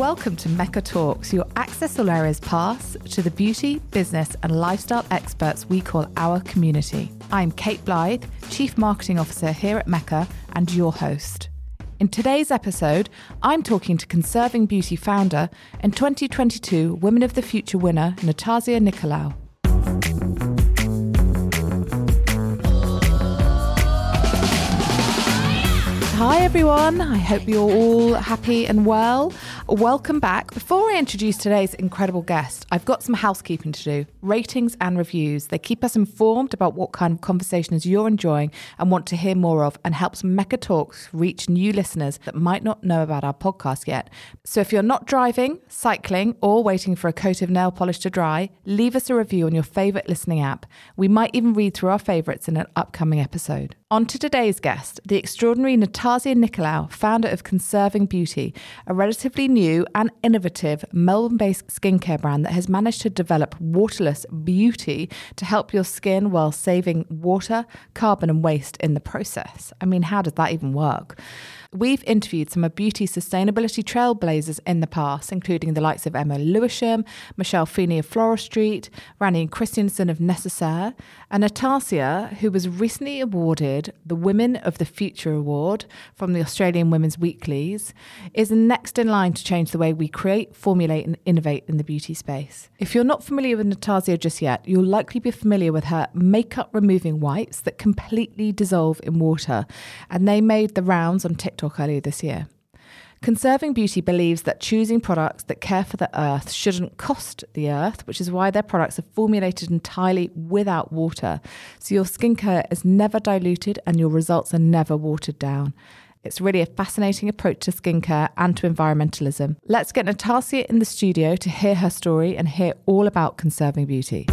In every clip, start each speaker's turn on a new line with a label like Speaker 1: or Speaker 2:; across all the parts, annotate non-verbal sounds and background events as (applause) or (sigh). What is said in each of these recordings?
Speaker 1: Welcome to Mecca Talks, your Access All Areas pass to the beauty, business, and lifestyle experts we call our community. I'm Kate Blythe, Chief Marketing Officer here at Mecca, and your host. In today's episode, I'm talking to Conserving Beauty founder and 2022 Women of the Future winner, Natasia Nicolau. Hi everyone, I hope you're all happy and well. Welcome back. Before I introduce today's incredible guest, I've got some housekeeping to do ratings and reviews. They keep us informed about what kind of conversations you're enjoying and want to hear more of, and helps Mecca Talks reach new listeners that might not know about our podcast yet. So if you're not driving, cycling, or waiting for a coat of nail polish to dry, leave us a review on your favourite listening app. We might even read through our favourites in an upcoming episode. On to today's guest, the extraordinary Natasia Nicolau, founder of Conserving Beauty, a relatively new and innovative Melbourne based skincare brand that has managed to develop waterless beauty to help your skin while saving water, carbon, and waste in the process. I mean, how does that even work? We've interviewed some of beauty sustainability trailblazers in the past, including the likes of Emma Lewisham, Michelle Feeney of Floral Street, Randi Christiansen of Necessaire, and Natasia, who was recently awarded the Women of the Future Award from the Australian Women's Weeklies, is next in line to change the way we create, formulate, and innovate in the beauty space. If you're not familiar with Natasia just yet, you'll likely be familiar with her makeup removing wipes that completely dissolve in water, and they made the rounds on TikTok earlier this year. Conserving Beauty believes that choosing products that care for the earth shouldn't cost the earth, which is why their products are formulated entirely without water. So your skincare is never diluted and your results are never watered down. It's really a fascinating approach to skincare and to environmentalism. Let's get Natasia in the studio to hear her story and hear all about conserving beauty.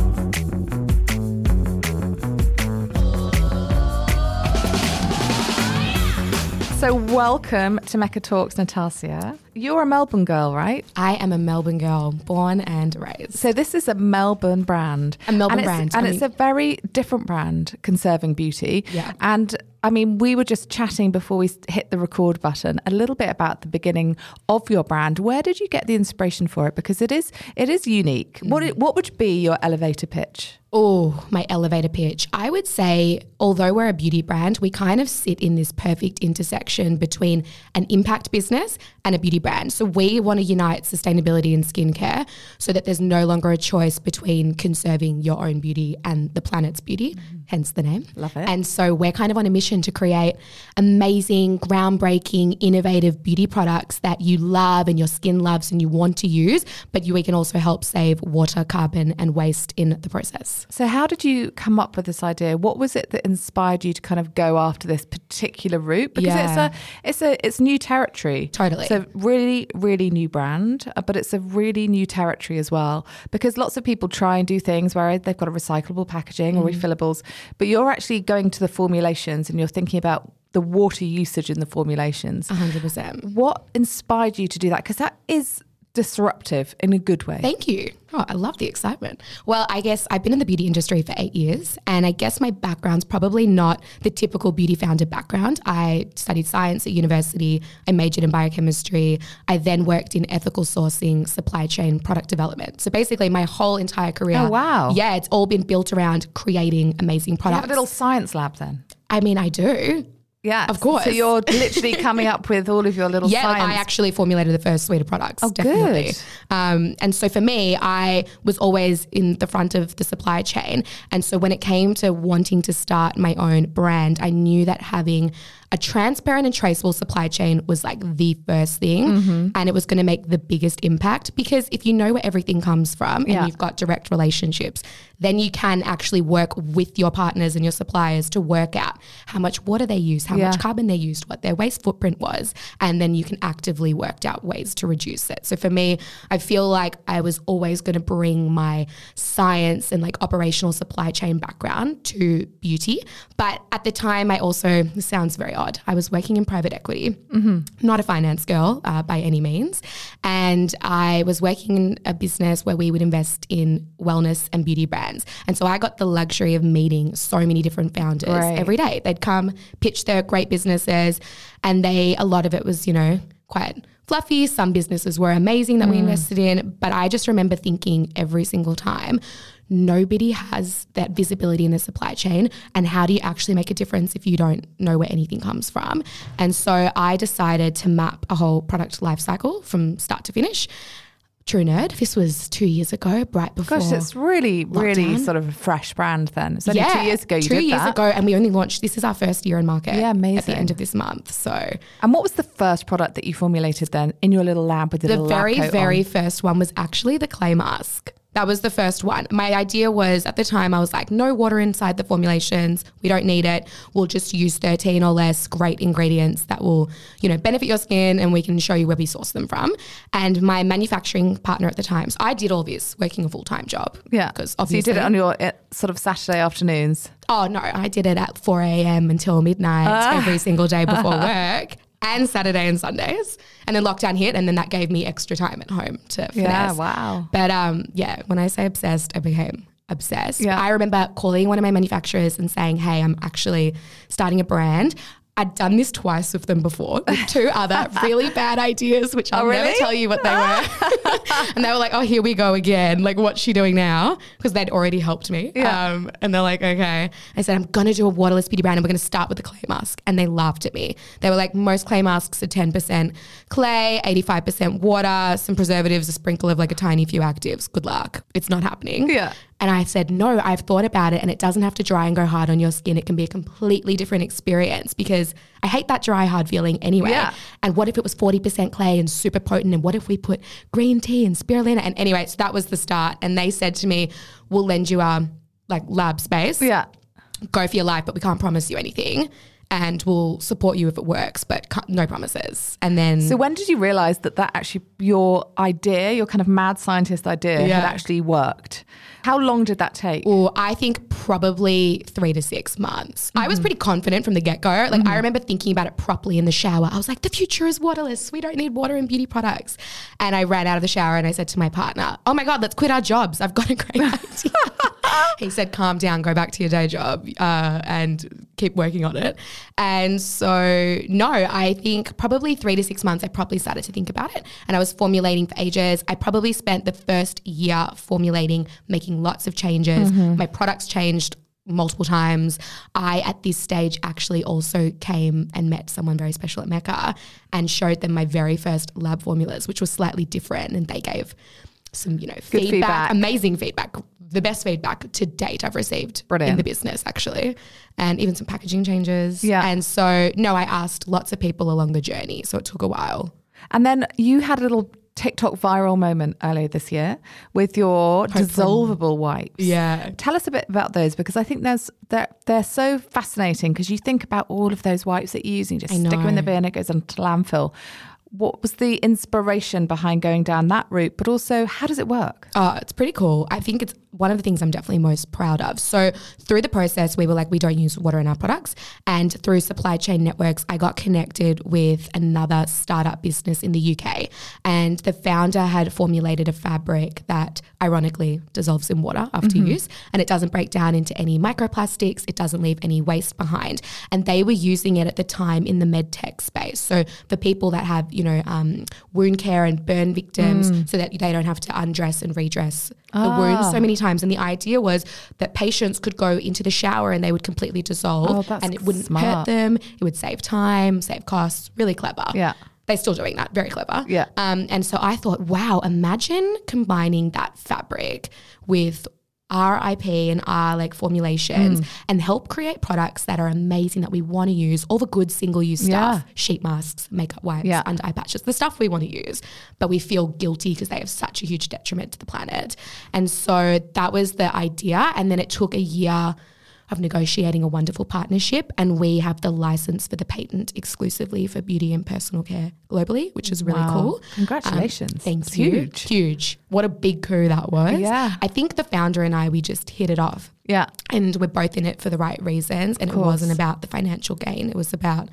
Speaker 1: So, welcome to Mecca Talks, Natasia. You're a Melbourne girl, right?
Speaker 2: I am a Melbourne girl, born and raised.
Speaker 1: So, this is a Melbourne brand.
Speaker 2: A Melbourne
Speaker 1: and it's-
Speaker 2: brand.
Speaker 1: And
Speaker 2: I
Speaker 1: it's
Speaker 2: mean-
Speaker 1: a very different brand, Conserving Beauty.
Speaker 2: Yeah.
Speaker 1: And I mean, we were just chatting before we hit the record button a little bit about the beginning of your brand. Where did you get the inspiration for it? Because it is it is unique. What
Speaker 2: Mm.
Speaker 1: it, what would be your elevator pitch?
Speaker 2: Oh, my elevator pitch. I would say, although we're a beauty brand, we kind of sit in this perfect intersection between an impact business and a beauty brand. So we want to unite sustainability and skincare so that there's no longer a choice between conserving your own beauty and the planet's beauty, mm-hmm. hence the name.
Speaker 1: Love it.
Speaker 2: And so we're kind of on a mission to create amazing, groundbreaking, innovative beauty products that you love and your skin loves and you want to use, but you, we can also help save water, carbon, and waste in the process.
Speaker 1: So, how did you come up with this idea? What was it that inspired you to kind of go after this particular route? Because
Speaker 2: Yeah.
Speaker 1: it's a it's a it's new territory.
Speaker 2: Totally.
Speaker 1: It's a really really new brand, uh, but it's a really new territory as well. Because lots of people try and do things where they've got a recyclable packaging or refillables, but you're actually going to the formulations and you're thinking about the water usage in the formulations.
Speaker 2: 100%.
Speaker 1: What inspired you to do that? Because that is disruptive in a good way.
Speaker 2: Thank you. Oh, I love the excitement. Well, I guess I've been in the beauty industry for eight years, and I guess my background's probably not the typical beauty founder background. I studied science at university, I majored in biochemistry. I then worked in ethical sourcing, supply chain, product development. So basically, my whole entire career.
Speaker 1: Oh, wow.
Speaker 2: Yeah, it's all been built around creating amazing
Speaker 1: you
Speaker 2: products.
Speaker 1: have a little science lab then.
Speaker 2: I mean, I do.
Speaker 1: Yeah,
Speaker 2: Of course.
Speaker 1: So you're literally (laughs) coming up with all of your little
Speaker 2: Yeah, like. I actually formulated the first suite of products.
Speaker 1: Oh,
Speaker 2: definitely.
Speaker 1: good.
Speaker 2: Um, and so for me, I was always in the front of the supply chain. And so when it came to wanting to start my own brand, I knew that having a transparent and traceable supply chain was like the first thing.
Speaker 1: Mm-hmm.
Speaker 2: And it was going to make the biggest impact because if you know where everything comes from and
Speaker 1: Yeah.
Speaker 2: you've got direct relationships, then you can actually work with your partners and your suppliers to work out how much water they use, how
Speaker 1: Yeah.
Speaker 2: much carbon they used, what their waste footprint was, and then you can actively work out ways to reduce it. So for me, I feel like I was always going to bring my science and like operational supply chain background to beauty. But at the time, I also, this sounds very odd. I was working in private equity, not a finance girl uh, by any means. And I was working in a business where we would invest in wellness and beauty brands. And so I got the luxury of meeting so many different founders
Speaker 1: Right.
Speaker 2: every day. They'd come, pitch their great businesses, and they, a lot of it was, you know, quite fluffy. Some businesses were amazing that we mm. invested in. But I just remember thinking every single time, nobody has that visibility in the supply chain. And how do you actually make a difference if you don't know where anything comes from? And so I decided to map a whole product life cycle from start to finish. True Nerd, this was two years ago, right before.
Speaker 1: Gosh, it's really, really sort of a fresh brand then. It's only two years ago you
Speaker 2: two years
Speaker 1: that.
Speaker 2: ago, and we only launched. This is our first year in market.
Speaker 1: Yeah, amazing.
Speaker 2: At the end of this month, so
Speaker 1: And what was the first product that you formulated then in your little lab with the,
Speaker 2: the very, very
Speaker 1: on?
Speaker 2: first one was actually the clay mask. That was the first one. My idea was at the time, I was like, no water inside the formulations. We don't need it. We'll just use 13 or less great ingredients that will, you know, benefit your skin and we can show you where we source them from. And my manufacturing partner at the time, so I did all this working a full time job.
Speaker 1: Yeah.
Speaker 2: Because
Speaker 1: so you did it on your uh, sort of Saturday afternoons.
Speaker 2: Oh no, I did it at 4 a.m. until midnight
Speaker 1: Ah.
Speaker 2: every single day before (laughs) work and Saturday and Sundays. And then lockdown hit and then that gave me extra time at home to finesse.
Speaker 1: Yeah, wow.
Speaker 2: But um, yeah, when I say obsessed, I became obsessed.
Speaker 1: Yeah.
Speaker 2: I remember calling one of my manufacturers and saying, hey, I'm actually starting a brand. I'd done this twice with them before with two other really bad ideas, which I'll
Speaker 1: Oh,
Speaker 2: never tell you what they were. (laughs) and they were like, oh, here we go again. Like, what's she doing now? Because they'd already helped me.
Speaker 1: Yeah.
Speaker 2: Um, and they're like, okay. I said, I'm going to do a waterless beauty brand and we're going to start with a clay mask. And they laughed at me. They were like, most clay masks are 10% clay, 85% water, some preservatives, a sprinkle of like a tiny few actives. Good luck. It's not happening.
Speaker 1: Yeah.
Speaker 2: And I said, no, I've thought about it and it doesn't have to dry and go hard on your skin. It can be a completely different experience because I hate that dry, hard feeling anyway.
Speaker 1: Yeah.
Speaker 2: And what if it was 40% clay and super potent? And what if we put green tea and spirulina? And anyway, so that was the start. And they said to me, we'll lend you our like lab space.
Speaker 1: Yeah.
Speaker 2: Go for your life, but we can't promise you anything. And we'll support you if it works, but no promises. And then
Speaker 1: So when did you realize that that actually your idea, your kind of mad scientist idea,
Speaker 2: Yeah.
Speaker 1: had actually worked? How long did that take?
Speaker 2: Or I think probably three to six months. I was mm-hmm. pretty confident from the get go. Like I mm-hmm. remember thinking about it properly in the shower. I was like, the future is waterless. We don't need water in beauty products. And I ran out of the shower and I said to my partner, Oh my God, let's quit our jobs. I've got a great (laughs) idea. (laughs) he said, Calm down, go back to your day job uh, and keep working on it. And so, no, I think probably three to six months, I probably started to think about it. And I was formulating for ages. I probably spent the first year formulating, making lots of changes. My products changed multiple times. I, at this stage, actually also came and met someone very special at Mecca and showed them my very first lab formulas, which was slightly different. And they gave some, you know, feedback,
Speaker 1: feedback.
Speaker 2: amazing feedback, the best feedback to date I've received in the business, actually, and even some packaging changes.
Speaker 1: Yeah.
Speaker 2: And so, no, I asked lots of people along the journey. So it took a while.
Speaker 1: And then you had a little TikTok viral moment earlier this year with your dissolvable wipes.
Speaker 2: Yeah.
Speaker 1: Tell us a bit about those because I think there's they're they're so fascinating because you think about all of those wipes that you use and you just stick them in the bin, it goes into landfill. What was the inspiration behind going down that route? But also, how does it work?
Speaker 2: Oh, it's pretty cool. I think it's one of the things I'm definitely most proud of. So through the process, we were like, we don't use water in our products. And through supply chain networks, I got connected with another startup business in the UK. And the founder had formulated a fabric that ironically dissolves in water after mm-hmm. use. And it doesn't break down into any microplastics. It doesn't leave any waste behind. And they were using it at the time in the med tech space. So for people that have, you know, um, wound care and burn victims so that they don't have to undress and redress the wounds so many times. And the idea was that patients could go into the shower and they would completely dissolve
Speaker 1: Oh,
Speaker 2: and it wouldn't hurt them. It would save time, save costs. Really clever.
Speaker 1: Yeah.
Speaker 2: They're still doing that. Very clever.
Speaker 1: Yeah.
Speaker 2: Um, and so I thought, wow, imagine combining that fabric with our IP and our like formulations
Speaker 1: Mm.
Speaker 2: and help create products that are amazing that we want to use. All the good single use stuff,
Speaker 1: Yeah.
Speaker 2: sheet masks, makeup wipes,
Speaker 1: Yeah.
Speaker 2: under eye patches, the stuff we want to use, but we feel guilty because they have such a huge detriment to the planet. And so that was the idea. And then it took a year of negotiating a wonderful partnership. And we have the license for the patent exclusively for beauty and personal care globally, which is really
Speaker 1: Wow.
Speaker 2: cool. Um,
Speaker 1: Congratulations.
Speaker 2: thank
Speaker 1: That's
Speaker 2: you.
Speaker 1: huge.
Speaker 2: Huge. What a big coup that was.
Speaker 1: Yeah.
Speaker 2: I think the founder and I, we just hit it off
Speaker 1: Yeah.
Speaker 2: and we're both in it for the right reasons. And it wasn't about the financial gain. It was about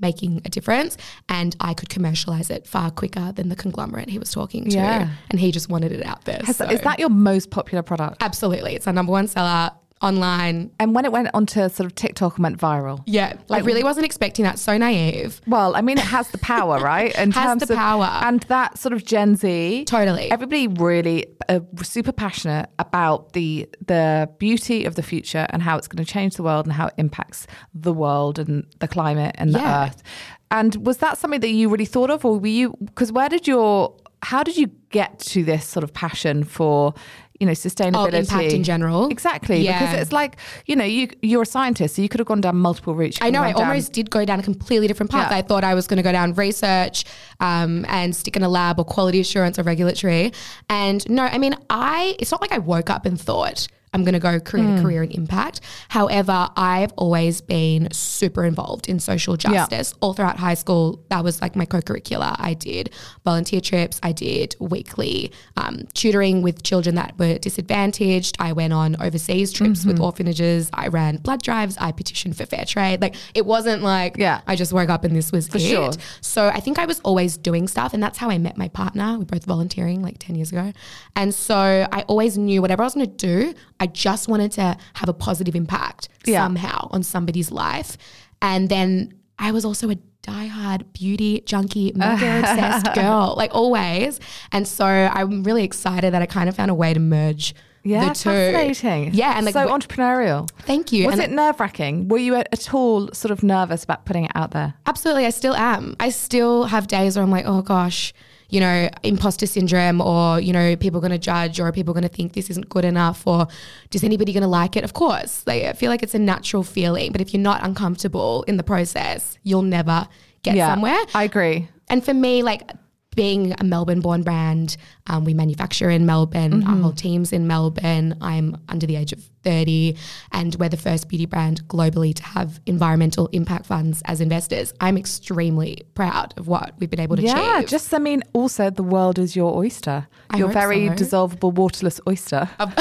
Speaker 2: making a difference and I could commercialize it far quicker than the conglomerate he was talking to.
Speaker 1: Yeah.
Speaker 2: And he just wanted it out there.
Speaker 1: Has-
Speaker 2: so-
Speaker 1: Is that your most popular product?
Speaker 2: absolutely? It's our number one seller online.
Speaker 1: And when it went onto sort of TikTok and went viral.
Speaker 2: Yeah, I really wasn't expecting that. So naive.
Speaker 1: Well, I mean, it has the power, (laughs) right? In
Speaker 2: Has
Speaker 1: terms
Speaker 2: the
Speaker 1: of-
Speaker 2: power.
Speaker 1: and that sort of Gen Z.
Speaker 2: Totally.
Speaker 1: Everybody really uh, super passionate about the the beauty of the future and how it's going to change the world and how it impacts the world and the climate and the
Speaker 2: Yeah.
Speaker 1: earth. And was that something that you really thought of, or were you? Because where did your how did you get to this sort of passion for you know sustainability
Speaker 2: impact in general?
Speaker 1: Exactly,
Speaker 2: Yeah.
Speaker 1: because it's like you know you you're a scientist, so you could have gone down multiple routes.
Speaker 2: I know. I
Speaker 1: down-
Speaker 2: almost did go down a completely different path.
Speaker 1: Yeah.
Speaker 2: I thought I was going to go down research um, and stick in a lab or quality assurance or regulatory. And no, I mean, I. It's not like I woke up and thought I'm going to go create
Speaker 1: Hmm.
Speaker 2: a career in impact. However, I've always been super involved in social justice all throughout high school. That was like my co-curricular. I did volunteer trips. I did weekly um, tutoring with children that were disadvantaged. I went on overseas trips with
Speaker 1: Mm-hmm.
Speaker 2: orphanages. I ran blood drives. I petitioned for fair trade. Like it wasn't like
Speaker 1: Yeah.
Speaker 2: I just woke up and this was
Speaker 1: For
Speaker 2: it.
Speaker 1: sure.
Speaker 2: So I think I was always doing stuff, and that's how I met my partner. We both volunteering like ten years ago, and so I always knew whatever I was going to do, I just wanted to have a positive impact
Speaker 1: Yeah.
Speaker 2: somehow on somebody's life, and then I was also a diehard beauty junkie, (laughs) mega obsessed girl, like always, and so I'm really excited that I kind of found a way to merge.
Speaker 1: Yeah,
Speaker 2: the two.
Speaker 1: fascinating.
Speaker 2: Yeah, and like,
Speaker 1: so entrepreneurial.
Speaker 2: thank you.
Speaker 1: Was
Speaker 2: And
Speaker 1: it nerve wracking? Were you at all sort of nervous about putting it out there?
Speaker 2: Absolutely, I still am. I still have days where I'm like, oh gosh, you know, imposter syndrome, or you know, people are going to judge, or people are people going to think this isn't good enough, or is anybody going to like it? Of course, like I feel like it's a natural feeling, but if you're not uncomfortable in the process, you'll never get somewhere.
Speaker 1: I agree.
Speaker 2: And for me, like being a Melbourne born brand, um, we manufacture in Melbourne, our whole team's in Melbourne. I'm under the age of 30, and we're the first beauty brand globally to have environmental impact funds as investors. I'm extremely proud of what we've been able to change.
Speaker 1: Yeah,
Speaker 2: achieve.
Speaker 1: just I mean, also the world is your oyster.
Speaker 2: I
Speaker 1: your very
Speaker 2: so.
Speaker 1: dissolvable, waterless oyster. (laughs)
Speaker 2: I'm,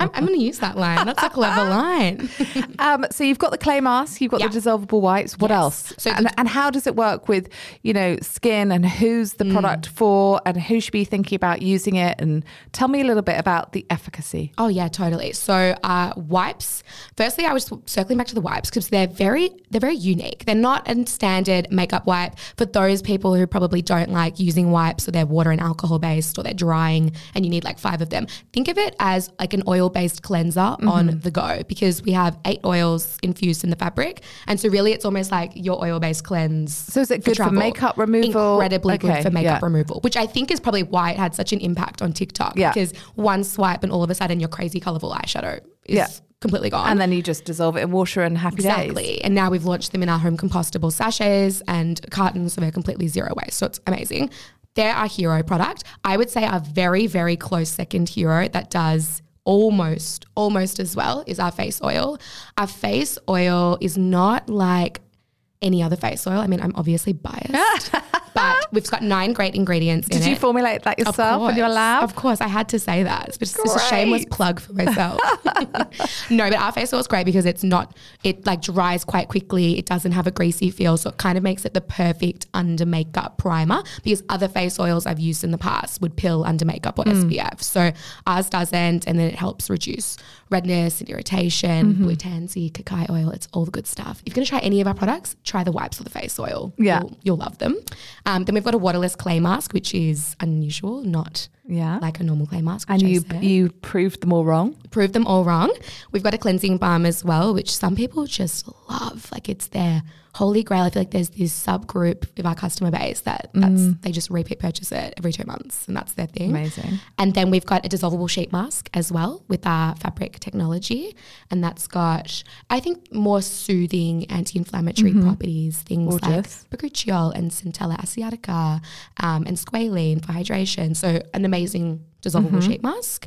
Speaker 2: I'm going to use that line. That's a clever (laughs) line.
Speaker 1: Um, so you've got the clay mask, you've got
Speaker 2: Yeah.
Speaker 1: the dissolvable wipes. What
Speaker 2: Yes.
Speaker 1: else?
Speaker 2: So
Speaker 1: and, and how does it work with you know skin and who's the product for and who should be thinking about using it? And tell me a little bit about the efficacy.
Speaker 2: Oh yeah, totally. So uh, wipes. Firstly, I was circling back to the wipes because they're very they're very unique. They're not a standard makeup wipe for those people who probably don't like using wipes or they're water and alcohol based or they're drying and you need like five of them. Think of it as like an oil based cleanser on the go because we have eight oils infused in the fabric, and so really it's almost like your oil based cleanse.
Speaker 1: So is it good for
Speaker 2: travel.
Speaker 1: makeup removal?
Speaker 2: Incredibly
Speaker 1: Okay,
Speaker 2: good for makeup
Speaker 1: yeah.
Speaker 2: removal, which I think is probably why it had such an impact on TikTok.
Speaker 1: Yeah.
Speaker 2: Because one swipe and all of a sudden your crazy colorful eyeshadow is
Speaker 1: Yeah.
Speaker 2: completely gone.
Speaker 1: And then you just dissolve it in water and happy days.
Speaker 2: Exactly. And now we've launched them in our home compostable sachets and cartons, so they're completely zero waste. So it's amazing. They're our hero product. I would say our very, very close second hero that does almost, almost as well is our face oil. Our face oil is not like any other face oil. I mean, I'm obviously biased, (laughs) but we've got nine great ingredients in
Speaker 1: Did
Speaker 2: it.
Speaker 1: you formulate that yourself in your lab?
Speaker 2: Of course, I had to say that. It's just, it's a shameless plug for myself. (laughs) no, but our face oil is great because it's not, it like dries quite quickly. It doesn't have a greasy feel. So it kind of makes it the perfect under makeup primer because other face oils I've used in the past would pill under makeup or
Speaker 1: Hmm.
Speaker 2: SPF. So ours doesn't. And then it helps reduce redness and irritation,
Speaker 1: Mm-hmm.
Speaker 2: blue tansy, cacao oil. It's all the good stuff. If you're going to try any of our products, try the wipes or the face oil.
Speaker 1: Yeah.
Speaker 2: You'll, you'll love them. Um, then we've got a waterless clay mask, which is unusual, not
Speaker 1: Yeah.
Speaker 2: like a normal clay mask.
Speaker 1: and you you proved them all wrong.
Speaker 2: prove them all wrong. We've got a cleansing balm as well, which some people just love. Like it's their holy grail. I feel like there's this subgroup of our customer base that that's they just repeat purchase it every two months, and that's their thing.
Speaker 1: Amazing.
Speaker 2: And then we've got a dissolvable sheet mask as well with our fabric technology, and that's got I think more soothing anti-inflammatory properties, things
Speaker 1: Gorgeous.
Speaker 2: like bakuchiol and Centella asiatica um, and squalene for hydration. So an amazing dissolvable sheet mask.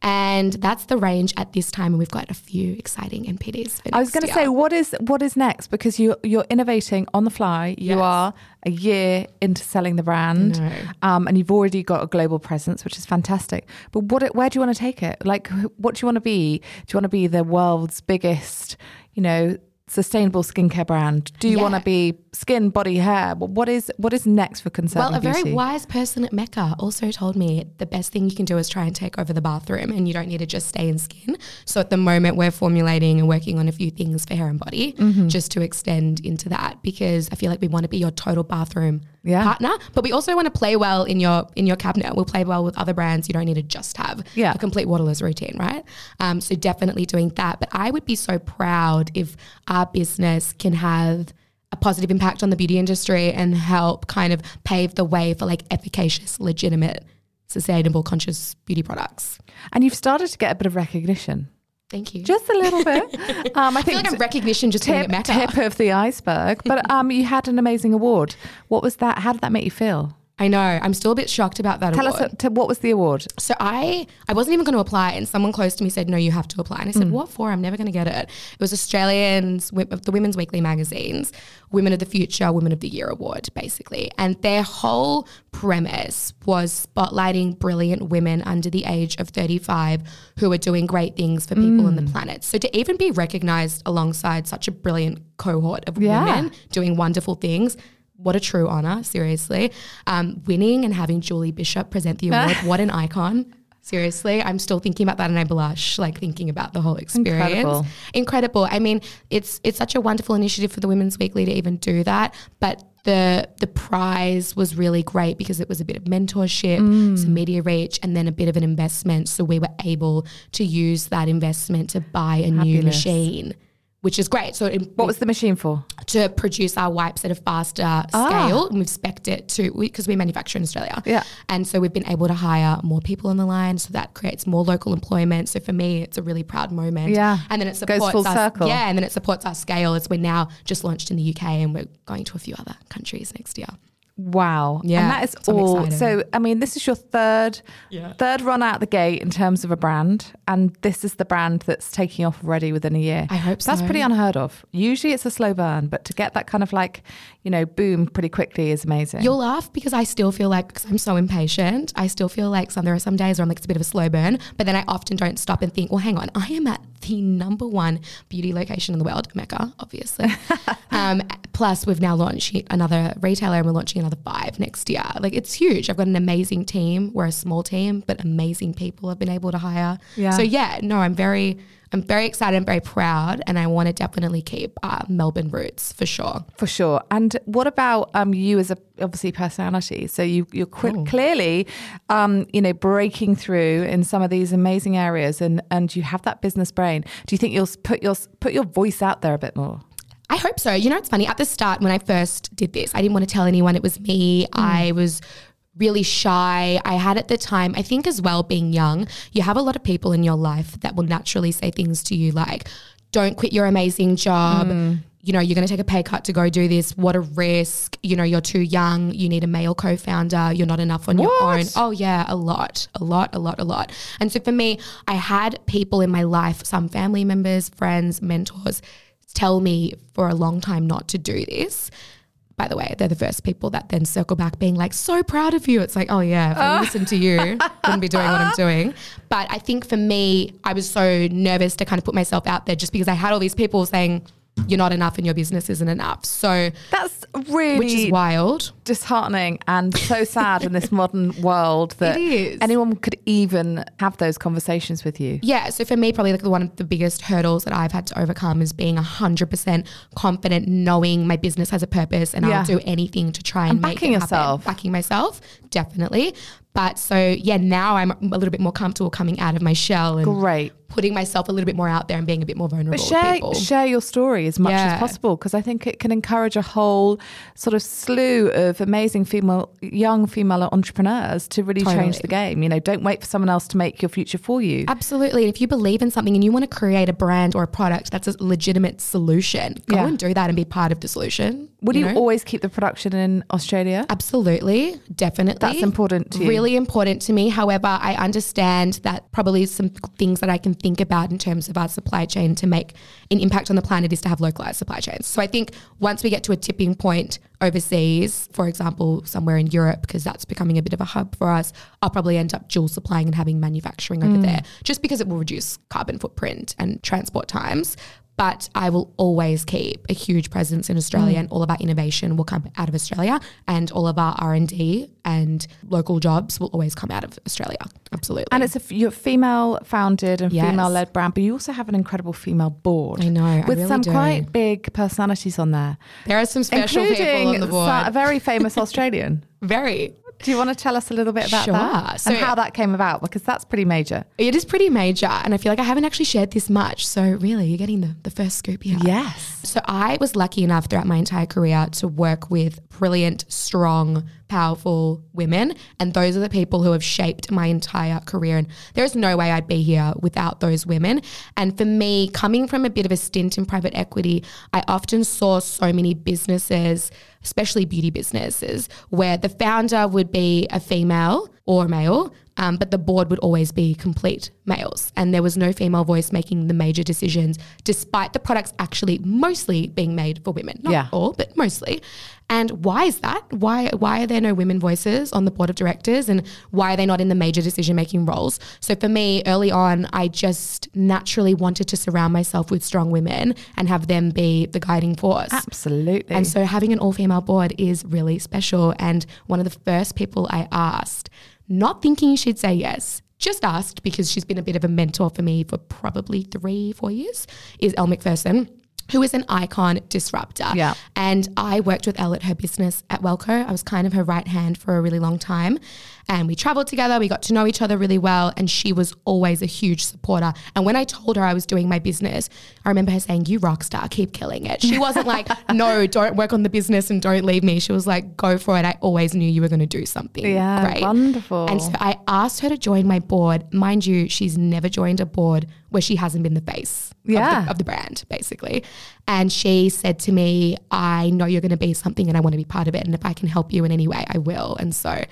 Speaker 2: And that's the range at this time, and we've got a few exciting NPDs. For
Speaker 1: I was going to say, what is what is next? Because you you're innovating on the fly. You are a year into selling the brand, um, and you've already got a global presence, which is fantastic. But what where do you want to take it? Like, what do you want to be? Do you want to be the world's biggest, you know, sustainable skincare brand? Do you
Speaker 2: Yeah.
Speaker 1: want to be skin, body, hair? What is what is next for conserving
Speaker 2: Well, a very
Speaker 1: beauty?
Speaker 2: wise person at Mecca also told me the best thing you can do is try and take over the bathroom and you don't need to just stay in skin. So at the moment, we're formulating and working on a few things for hair and body
Speaker 1: Mm-hmm.
Speaker 2: just to extend into that because I feel like we want to be your total bathroom
Speaker 1: Yeah.
Speaker 2: partner, but we also want to play well in your in your cabinet. We'll play well with other brands. You don't need to just have
Speaker 1: Yeah.
Speaker 2: a complete waterless routine, right? Um, so definitely doing that. But I would be so proud if our business can have a positive impact on the beauty industry and help kind of pave the way for like efficacious, legitimate, sustainable, conscious beauty products.
Speaker 1: and you've started to get a bit of recognition,
Speaker 2: Thank you.
Speaker 1: just a little bit. (laughs) Um, I
Speaker 2: I feel
Speaker 1: think
Speaker 2: like I'm recognition just
Speaker 1: tip, tip of the iceberg. But um, you had an amazing award. What was that? How did that make you feel?
Speaker 2: I know. I'm still a bit shocked about that
Speaker 1: Tell
Speaker 2: award.
Speaker 1: us uh, what was the award?
Speaker 2: So I I wasn't even going to apply, and someone close to me said, "No, you have to apply." And I said, "What for? I'm never going to get it." It was Australians, the Women's Weekly magazines, Women of the Future, Women of the Year award, basically, and their whole premise was spotlighting brilliant women under the age of 35 who are doing great things for people on the planet. So to even be recognized alongside such a brilliant cohort of
Speaker 1: Yeah.
Speaker 2: women doing wonderful things. What a true honor, seriously. Um, winning and having Julie Bishop present the award, (laughs) what an icon. Seriously, I'm still thinking about that and I blush, like thinking about the whole experience.
Speaker 1: Incredible.
Speaker 2: Incredible. I mean, it's it's such a wonderful initiative for the Women's Weekly to even do that. But the the prize was really great because it was a bit of mentorship, some media reach, and then a bit of an investment. So we were able to use that investment to buy a new machine, which is great. So
Speaker 1: What was the machine for?
Speaker 2: to produce our wipes at a faster scale. And we've spec'd it to, because we, manufacture in Australia.
Speaker 1: Ah. Yeah.
Speaker 2: And so we've been able to hire more people on the line. So that creates more local employment. So for me, it's a really proud moment.
Speaker 1: Yeah.
Speaker 2: And then it supports Goes
Speaker 1: full
Speaker 2: us.
Speaker 1: circle.
Speaker 2: Yeah. And then it supports our scale as we're now just launched in the UK and we're going to a few other countries next year.
Speaker 1: Wow.
Speaker 2: Yeah,
Speaker 1: And that is
Speaker 2: so
Speaker 1: all.
Speaker 2: excited.
Speaker 1: So, I mean, this is your third
Speaker 2: Yeah.
Speaker 1: third run out the gate in terms of a brand. And this is the brand that's taking off already within a year.
Speaker 2: I hope so.
Speaker 1: That's pretty unheard of. Usually it's a slow burn, but to get that kind of like, you know, boom pretty quickly is amazing.
Speaker 2: You'll laugh because I still feel like, because I'm so impatient, I still feel like some, there are some days where I'm like, it's a bit of a slow burn, but then I often don't stop and think, well, hang on, I am at the number one beauty location in the world, Mecca, obviously. (laughs) um, plus, we've now launched another retailer and we're launching another five next year. Like, it's huge. I've got an amazing team. We're a small team, but amazing people I've been able to hire.
Speaker 1: Yeah.
Speaker 2: So, yeah, no, I'm very. I'm very excited and very proud, and I want to definitely keep uh, Melbourne roots for sure.
Speaker 1: For sure. And what about um, you as a obviously personality? So you you're qu- clearly, um, you know, breaking through in some of these amazing areas, and and you have that business brain. Do you think you'll put your put your voice out there a bit more?
Speaker 2: I hope so. You know, it's funny. At the start, when I first did this, I didn't want to tell anyone it was me. I was really shy. I had at the time, I think as well, being young, you have a lot of people in your life that will naturally say things to you like, don't quit your amazing job. Mm. You know, you're going to take a pay cut to go do this. What a risk. You know, you're too young. You need a male co founder. You're not enough on your own. Oh, yeah, a lot, a lot, a lot, a lot. And so for me, I had people in my life, some family members, friends, mentors, tell me for a long time not to do this. By the way, they're the first people that then circle back being like, so proud of you. It's like, oh yeah, if I oh. listened to you, wouldn't be doing what I'm doing. But I think for me, I was so nervous to kind of put myself out there just because I had all these people saying, you're not enough and your business isn't enough. So,
Speaker 1: That's really
Speaker 2: which is wild.
Speaker 1: disheartening and so sad in this modern world that anyone could even have those conversations with you.
Speaker 2: Yeah, so for me, probably like one of the biggest hurdles that I've had to overcome is being hundred percent confident, knowing my business has a purpose, and
Speaker 1: Yeah.
Speaker 2: I'll do anything to try and,
Speaker 1: And
Speaker 2: make
Speaker 1: backing
Speaker 2: it happen.
Speaker 1: yourself.
Speaker 2: Backing myself, definitely. But so yeah, now I'm a little bit more comfortable coming out of my shell and
Speaker 1: Great.
Speaker 2: Putting myself a little bit more out there and being a bit more vulnerable.
Speaker 1: But share share your story as much
Speaker 2: Yeah.
Speaker 1: as possible because I think it can encourage a whole sort of slew of amazing female, young female entrepreneurs to really change the game. You know, don't wait for someone else to make your future for you.
Speaker 2: Absolutely. And if you believe in something and you want to create a brand or a product that's a legitimate solution, go
Speaker 1: Yeah.
Speaker 2: and do that and be part of the solution.
Speaker 1: Would you,
Speaker 2: know?
Speaker 1: always keep the production in Australia?
Speaker 2: Absolutely, definitely.
Speaker 1: That's important to you.
Speaker 2: Really important to me. However, I understand that probably some things that I can think about in terms of our supply chain to make an impact on the planet is to have localized supply chains. So I think once we get to a tipping point overseas, for example, somewhere in Europe, because that's becoming a bit of a hub for us, I'll probably end up dual supplying and having manufacturing
Speaker 1: Mm.
Speaker 2: over there just because it will reduce carbon footprint and transport times. But I will always keep a huge presence in Australia, mm. and all of our innovation will come out of Australia, and all of our R and D and local jobs will always come out of Australia. Absolutely.
Speaker 1: And it's a f- you're female founded and
Speaker 2: Yes.
Speaker 1: female led brand, but you also have an incredible female board.
Speaker 2: I know, I
Speaker 1: with
Speaker 2: really
Speaker 1: some
Speaker 2: do.
Speaker 1: quite big personalities on there,
Speaker 2: there are some special people on the board.
Speaker 1: a very famous (laughs) Australian.
Speaker 2: Very.
Speaker 1: Do you want to tell us a little bit about
Speaker 2: Sure.
Speaker 1: that
Speaker 2: So-
Speaker 1: and how that came about? Because that's pretty major.
Speaker 2: It is pretty major, and I feel like I haven't actually shared this much. So really, you're getting the, the first scoop here.
Speaker 1: Yes.
Speaker 2: So I was lucky enough throughout my entire career to work with brilliant, strong, powerful women, and those are the people who have shaped my entire career. And there is no way I'd be here without those women. And for me, coming from a bit of a stint in private equity, I often saw so many businesses, especially beauty businesses, where the founder would be a female or a male, um, but the board would always be complete males. And there was no female voice making the major decisions, despite the products actually mostly being made for women. Not
Speaker 1: Yeah.
Speaker 2: all, but mostly. And why is that? Why why are there no women voices on the board of directors and why are they not in the major decision making roles? So for me, early on, I just naturally wanted to surround myself with strong women and have them be the guiding force.
Speaker 1: Absolutely.
Speaker 2: And so having an all female board is really special. And one of the first people I asked, not thinking she'd say yes, just asked because she's been a bit of a mentor for me for probably three, four years, is Elle Macpherson. Who is an icon disruptor.
Speaker 1: Yeah.
Speaker 2: And I worked with Elle at her business at WelleCo. I was kind of her right hand for a really long time. And we traveled together, we got to know each other really well. And she was always a huge supporter. And when I told her I was doing my business, I remember her saying, You rock star, keep killing it. She wasn't like, (laughs) No, don't work on the business and don't leave me. She was like, Go for it. I always knew you were going to do something.
Speaker 1: Yeah,
Speaker 2: great.
Speaker 1: wonderful.
Speaker 2: And so I asked her to join my board. Mind you, she's never joined a board where she hasn't been the face of the- of, the, brand, basically. And she said to me, I know you're going to be something and I want to be part of it. And if I can help you in any way, I will. And so,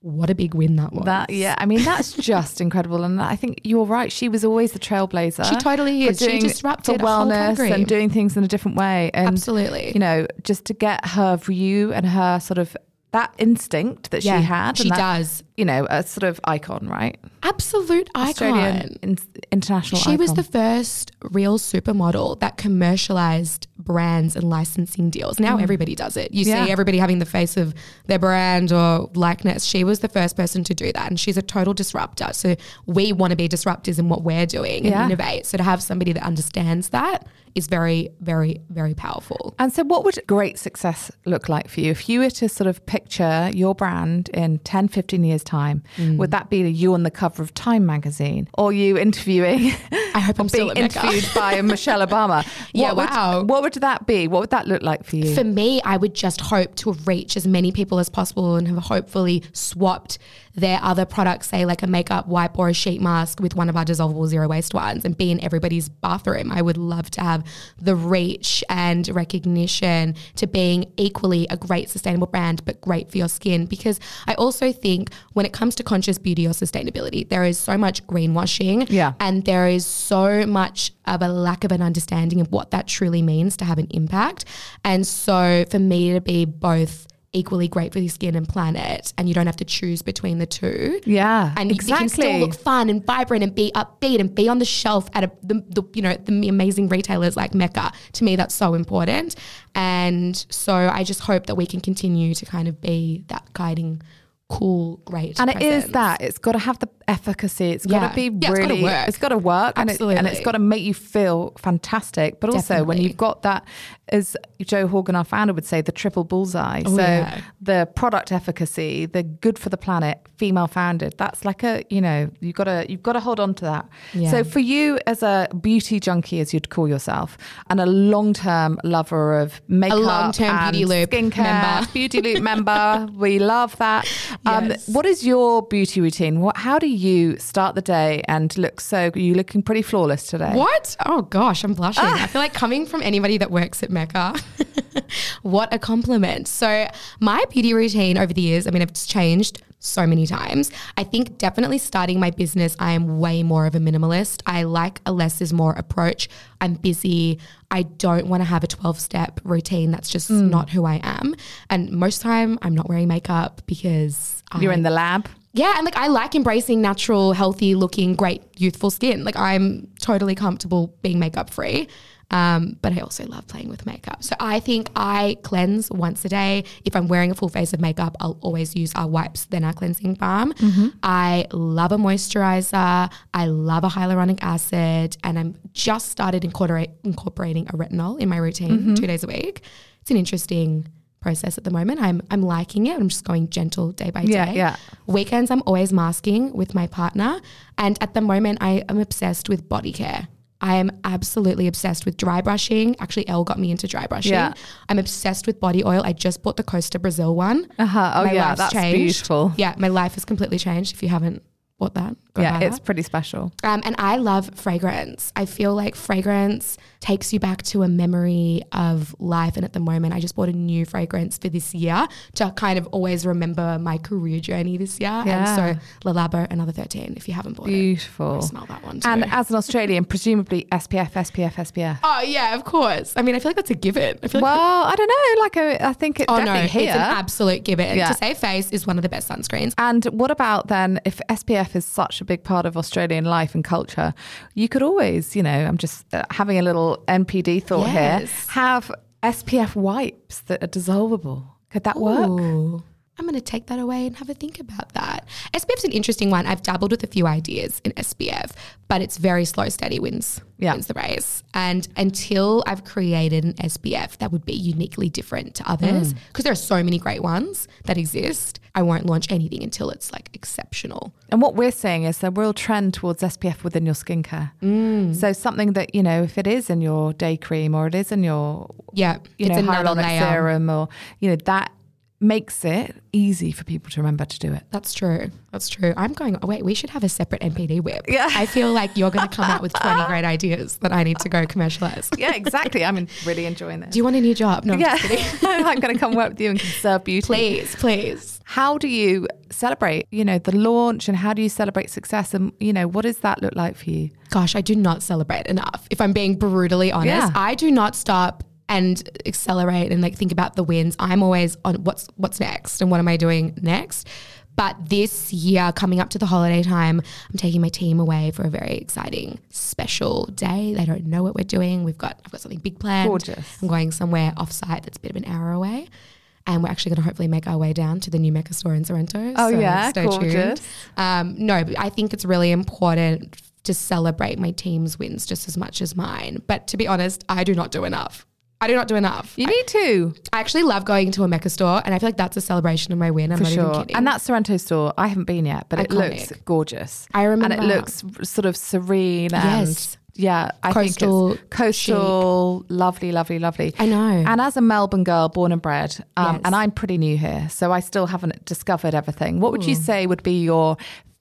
Speaker 2: what a big win that was.
Speaker 1: That yeah, I mean that's (laughs) just incredible, and I think you're right. She was always the trailblazer.
Speaker 2: She totally is. She disrupted
Speaker 1: wellness and doing things in a different way. And
Speaker 2: Absolutely.
Speaker 1: you know, just to get her view and her sort of that instinct that
Speaker 2: Yeah,
Speaker 1: she had.
Speaker 2: she
Speaker 1: and that,
Speaker 2: does.
Speaker 1: You know, a sort of icon, right?
Speaker 2: Absolute icon.
Speaker 1: Australian in, international.
Speaker 2: She was the first real supermodel that commercialized brands and licensing deals. Now everybody does it. You
Speaker 1: Mm. Yeah.
Speaker 2: see everybody having the face of their brand or likeness. She was the first person to do that. And she's a total disruptor. So we want to be disruptors in what we're doing and innovate. So to have somebody that understands that is very, very, very powerful.
Speaker 1: And so, what would great success look like for you? If you were to sort of picture your brand in 10, 15 years' time,
Speaker 2: Mm.
Speaker 1: would that be you on the cover of Time magazine or you interviewing?
Speaker 2: I hope (laughs) I'm
Speaker 1: being interviewed by (laughs) Michelle Obama?
Speaker 2: Yeah,
Speaker 1: What would-
Speaker 2: wow.
Speaker 1: what would that be? What would that look like for you?
Speaker 2: For me, I would just hope to reach as many people as possible and have hopefully swapped their other products, say like a makeup wipe or a sheet mask with one of our dissolvable zero waste ones and be in everybody's bathroom. I would love to have the reach and recognition to being equally a great sustainable brand, but great for your skin. Because I also think when it comes to conscious beauty or sustainability, there is so much greenwashing.
Speaker 1: Yeah.
Speaker 2: And there is so much of a lack of an understanding of what that truly means to have an impact. And so for me to be both equally great for the skin and planet, and you don't have to choose between the two.
Speaker 1: yeah,
Speaker 2: And you-
Speaker 1: exactly.
Speaker 2: you can still look fun and vibrant and be upbeat and be on the shelf at a, the, the you know the amazing retailers like Mecca. To me, that's so important, and so I just hope that we can continue to kind of be that guiding, cool, great.
Speaker 1: and it is that it's got to have the efficacy. It's got to be
Speaker 2: Yeah, it's gotta work.
Speaker 1: It's got to work, and, it, and it's got to make you feel fantastic. But also, when you've got that, as Jo Horgan, our founder, would say, the triple bullseye.
Speaker 2: Oh,
Speaker 1: so
Speaker 2: yeah.
Speaker 1: the product efficacy, the good for the planet, female founded. That's like a you know you've got to you've got to hold on to that.
Speaker 2: Yeah.
Speaker 1: So for you as a beauty junkie, as you'd call yourself, and a long term lover of makeup,
Speaker 2: a
Speaker 1: long-term
Speaker 2: Beauty Loop
Speaker 1: skincare,
Speaker 2: member.
Speaker 1: Beauty Loop member, (laughs) we love that. Um,
Speaker 2: Yes.
Speaker 1: What is your beauty routine? What? How do you start the day and look so? You're looking pretty flawless today.
Speaker 2: What? Oh gosh, I'm blushing.
Speaker 1: Ah.
Speaker 2: I (laughs) feel like coming from anybody that works at Mecca, (laughs) what a compliment. So, my beauty routine over the years, I mean, it's changed so many times. I think definitely starting my business, I am way more of a minimalist. I like a less is more approach. I'm busy. I don't want to have a 12 step routine. That's just
Speaker 1: Mm.
Speaker 2: not who I am. And most of the time, I'm not wearing makeup because
Speaker 1: You're
Speaker 2: I-
Speaker 1: in the lab.
Speaker 2: Yeah, and like I like embracing natural, healthy looking, great youthful skin. Like I'm totally comfortable being makeup free. Um, but I also love playing with makeup. So I think I cleanse once a day. If I'm wearing a full face of makeup, I'll always use our wipes, then our cleansing balm. I love a moisturizer. I love a hyaluronic acid. And I'm just started incorporating a retinol in my routine two days a week. It's an interesting process at the moment. I'm I'm liking it. I'm just going gentle day by day.
Speaker 1: Yeah, yeah.
Speaker 2: Weekends I'm always masking with my partner. And at the moment I am obsessed with body care. I am absolutely obsessed with dry brushing. Actually, Elle got me into dry brushing.
Speaker 1: Yeah.
Speaker 2: I'm obsessed with body oil. I just bought the Costa Brazil one.
Speaker 1: Uh-huh. Oh
Speaker 2: My
Speaker 1: yeah, that's
Speaker 2: changed.
Speaker 1: beautiful.
Speaker 2: Yeah, my life has completely changed. If you haven't bought that,
Speaker 1: Yeah, it's pretty special.
Speaker 2: Um, and I love fragrance. I feel like fragrance takes you back to a memory of life. And at the moment, I just bought a new fragrance for this year to kind of always remember my career journey this year.
Speaker 1: Yeah.
Speaker 2: And so Le Labo, another 13, if you haven't bought it.
Speaker 1: Beautiful.
Speaker 2: Smell that one too.
Speaker 1: And as an Australian, presumably SPF, SPF, SPF.
Speaker 2: oh, yeah, of course. I mean, I feel like that's a given. I feel like
Speaker 1: Well, I don't know. Like, a, I think it's
Speaker 2: Oh no,
Speaker 1: definitely
Speaker 2: it's
Speaker 1: here.
Speaker 2: an absolute given.
Speaker 1: Yeah.
Speaker 2: To save face is one of the best sunscreens.
Speaker 1: and what about then if SPF is such a big part of Australian life and culture, you could always, you know, I'm just uh, having a little NPD thought here, have SPF wipes that are dissolvable. Could that work?
Speaker 2: I'm going to take that away and have a think about that. SPF's an interesting one. I've dabbled with a few ideas in SPF, but it's very slow, steady wins,
Speaker 1: Yeah.
Speaker 2: wins the race. And until I've created an SPF that would be uniquely different to others, mm. because there are so many great ones that exist, I won't launch anything until it's like exceptional.
Speaker 1: And what we're seeing is a real trend towards SPF within your skincare. Mm. So something that, you know, if it is in your day cream or it is in your,
Speaker 2: Yeah,
Speaker 1: you
Speaker 2: it's
Speaker 1: know, hyaluronic serum or, you know, that makes it easy for people to remember to do it.
Speaker 2: That's true. That's true. I'm going, oh, wait, we should have a separate NPD whip.
Speaker 1: Yeah.
Speaker 2: I feel like you're going to come out with (laughs) 20 great ideas that I need to go commercialize.
Speaker 1: Yeah, exactly. I'm (laughs) really enjoying this.
Speaker 2: Do you want a new job? No, I'm
Speaker 1: yeah,
Speaker 2: kidding. (laughs)
Speaker 1: I'm going to come work with you and conserve beauty.
Speaker 2: Please, please.
Speaker 1: How do you celebrate, you know, the launch and how do you celebrate success? And, you know, what does that look like for you?
Speaker 2: Gosh, I do not celebrate enough. If I'm being brutally honest,
Speaker 1: Yeah.
Speaker 2: I do not stop and accelerate and like think about the wins. I'm always on what's what's next and what am I doing next. But this year, coming up to the holiday time, I'm taking my team away for a very exciting, special day. They don't know what we're doing. We've got I've got something big planned.
Speaker 1: Gorgeous.
Speaker 2: I'm going somewhere off-site that's a bit of an hour away. And we're actually going to hopefully make our way down to the new Mecca store in Sorrento.
Speaker 1: Oh,
Speaker 2: so
Speaker 1: yeah,
Speaker 2: stay tuned.
Speaker 1: gorgeous.
Speaker 2: Um, no, but I think it's really important to celebrate my team's wins just as much as mine. But to be honest, I do not do enough. I do not do enough.
Speaker 1: You need to,
Speaker 2: I actually love going to a Mecca store, and I feel like that's a celebration of my win. I'm
Speaker 1: for
Speaker 2: not even kidding.
Speaker 1: And that Sorrento store, I haven't been yet, but it looks gorgeous.
Speaker 2: I remember-
Speaker 1: And it looks sort of serene and,
Speaker 2: Yes.
Speaker 1: yeah, I
Speaker 2: Coastal,
Speaker 1: think it's coastal, lovely, lovely, lovely.
Speaker 2: I know.
Speaker 1: And as a Melbourne girl, born and bred, um,
Speaker 2: Yes.
Speaker 1: and I'm pretty new here, so I still haven't discovered everything. What would you say would be your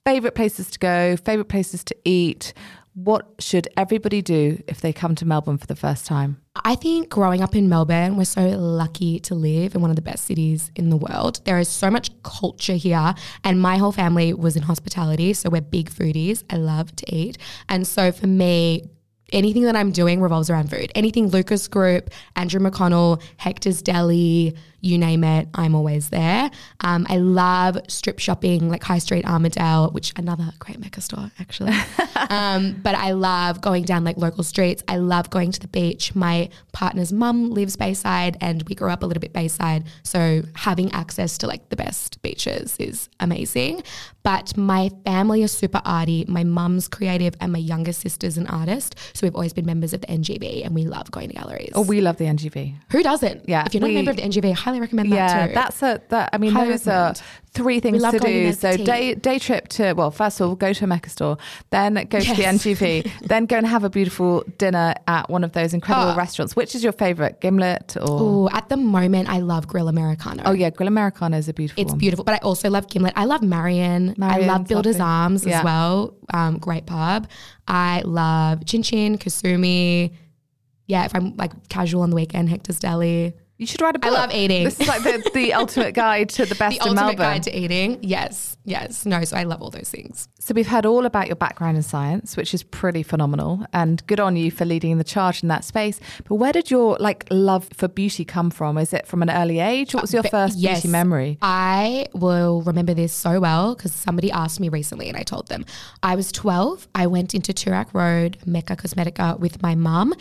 Speaker 1: favorite places to go, favorite places to eat? What should everybody do if they come to Melbourne for the first time?
Speaker 2: I think growing up in Melbourne, we're so lucky to live in one of the best cities in the world. There is so much culture here, and my whole family was in hospitality, so we're big foodies. I love to eat. And so for me, anything that I'm doing revolves around food. Anything Lucas Group, Andrew McConnell, Hector's Deli, you name it, I'm always there. Um, I love strip shopping, like High Street Armadale, which another great Mecca store actually. (laughs) um, but I love going down like local streets. I love going to the beach. My partner's mum lives Bayside, and we grew up a little bit Bayside, so having access to like the best beaches is amazing. But my family is super arty. My mum's creative, and my younger sister's an artist, so we've always been members of the NGV, and we love going to galleries.
Speaker 1: Oh, we love the NGV.
Speaker 2: Who doesn't?
Speaker 1: Yeah,
Speaker 2: If you're not
Speaker 1: we-
Speaker 2: a member of the NGV, highly recommend that
Speaker 1: Yeah,
Speaker 2: too.
Speaker 1: that's a that. I mean,
Speaker 2: Highly
Speaker 1: those are three things to do. So
Speaker 2: tea.
Speaker 1: day day trip to well, first of all, go to a Mecca store, then go to the
Speaker 2: Yes.
Speaker 1: NGV, (laughs) then go and have a beautiful dinner at one of those incredible
Speaker 2: Oh.
Speaker 1: restaurants. Which is your favorite, Gimlet or?
Speaker 2: Ooh, at the moment, I love Grill Americano.
Speaker 1: Oh yeah, Grill Americano is a beautiful.
Speaker 2: It's
Speaker 1: one.
Speaker 2: beautiful, but I also love Gimlet. I love Marion. I love Builder's
Speaker 1: lovely.
Speaker 2: Arms
Speaker 1: Yeah.
Speaker 2: as well. Um, great pub. I love Chin Chin, Kisumé. Yeah, if I'm like casual on the weekend, Hector's Deli.
Speaker 1: You should write a book.
Speaker 2: love eating.
Speaker 1: This is like the, the (laughs) ultimate guide to the best
Speaker 2: The
Speaker 1: in
Speaker 2: ultimate
Speaker 1: Melbourne.
Speaker 2: guide to eating. Yes, yes. No, so I love all those things.
Speaker 1: So we've heard all about your background in science, which is pretty phenomenal, and good on you for leading the charge in that space. But where did your like love for beauty come from? Is it from an early age? What was your uh,
Speaker 2: But
Speaker 1: first
Speaker 2: yes,
Speaker 1: beauty memory?
Speaker 2: I will remember this so well because somebody asked me recently and I told them. I was 12. I went into Toorak Road, Mecca Cosmetica with my mum.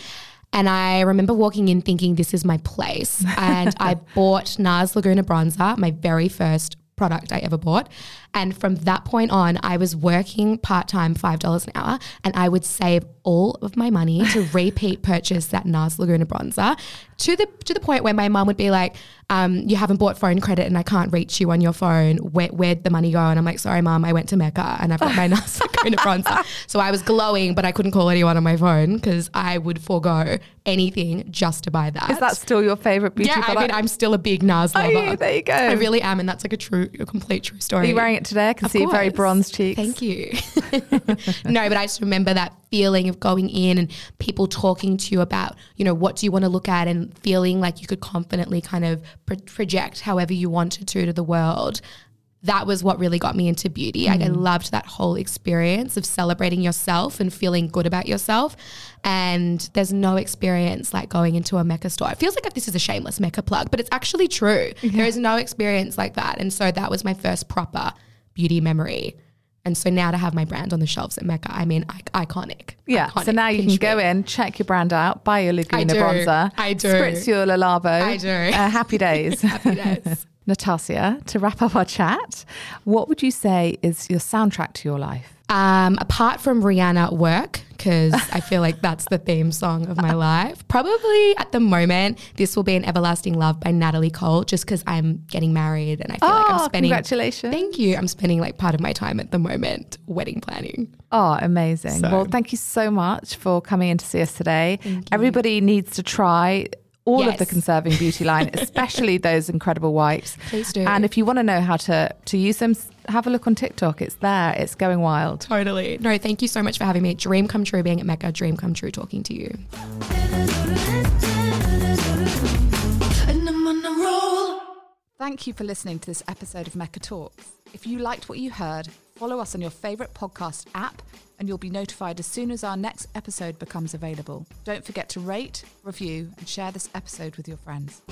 Speaker 2: And I remember walking in thinking, this is my place. And I (laughs) bought NARS Laguna Bronzer, my very first product I ever bought. And from that point on, I was working part time, $5 an hour, and I would save all of my money to (laughs) repeat purchase that NARS Laguna bronzer to the to the point where my mom would be like, um, "You haven't bought phone credit, and I can't reach you on your phone. Where, where'd the money go?" And I'm like, "Sorry, mom, I went to Mecca and I've got my NARS Laguna bronzer." So I was glowing, but I couldn't call anyone on my phone because I would forego anything just to buy that.
Speaker 1: Is that still your favorite beauty
Speaker 2: yeah, I mean, I'm still a big NARS
Speaker 1: Are
Speaker 2: lover.
Speaker 1: you? There you go.
Speaker 2: I really am, and that's like a true, a complete true story.
Speaker 1: Are you wearing it today? I can
Speaker 2: Of
Speaker 1: see very bronze cheeks.
Speaker 2: Thank you. (laughs) no, but I just remember that feeling of going in and people talking to you about, you know, what do you want to look at and feeling like you could confidently kind of project however you wanted to to the world. That was what really got me into beauty. I, I mm. loved that whole experience of celebrating yourself and feeling good about yourself. And there's no experience like going into a Mecca store. It feels like this is a shameless Mecca plug, but it's actually true. There is no experience like that. And so that was my first proper beauty memory. And so now to have my brand on the shelves at Mecca, I mean, I- iconic.
Speaker 1: Yeah. So now you can go in, check your brand out, buy your Laguna
Speaker 2: do.
Speaker 1: bronzer,
Speaker 2: I do.
Speaker 1: spritz your Le Labo.
Speaker 2: I do.
Speaker 1: Uh, happy days. (laughs)
Speaker 2: Happy days. (laughs)
Speaker 1: Natasha, to wrap up our chat, what would you say is your soundtrack to your life?
Speaker 2: Um, apart from Rihanna work, because I feel like that's the theme song of my life. Probably at the moment, this will be an Everlasting Love by Natalie Cole, just because I'm getting married and I feel like I'm
Speaker 1: Oh,
Speaker 2: spending.
Speaker 1: congratulations.
Speaker 2: Thank you. I'm spending like part of my time at the moment wedding planning.
Speaker 1: Oh, amazing.
Speaker 2: So-
Speaker 1: Well, thank you so much for coming in to see us today. Everybody needs to try all of the conserving beauty line, (laughs) especially those incredible wipes.
Speaker 2: Please do.
Speaker 1: And if you want to know how to, to use them, have a look on TikTok. It's there. It's going wild.
Speaker 2: Totally. No, thank you so much for having me. Dream come true being at Mecca. Dream come true talking to you.
Speaker 3: And I'm on a roll.
Speaker 1: Thank you for listening to this episode of Mecca Talks. If you liked what you heard, follow us on your favourite podcast app and you'll be notified as soon as our next episode becomes available. Don't forget to rate, review, and share this episode with your friends.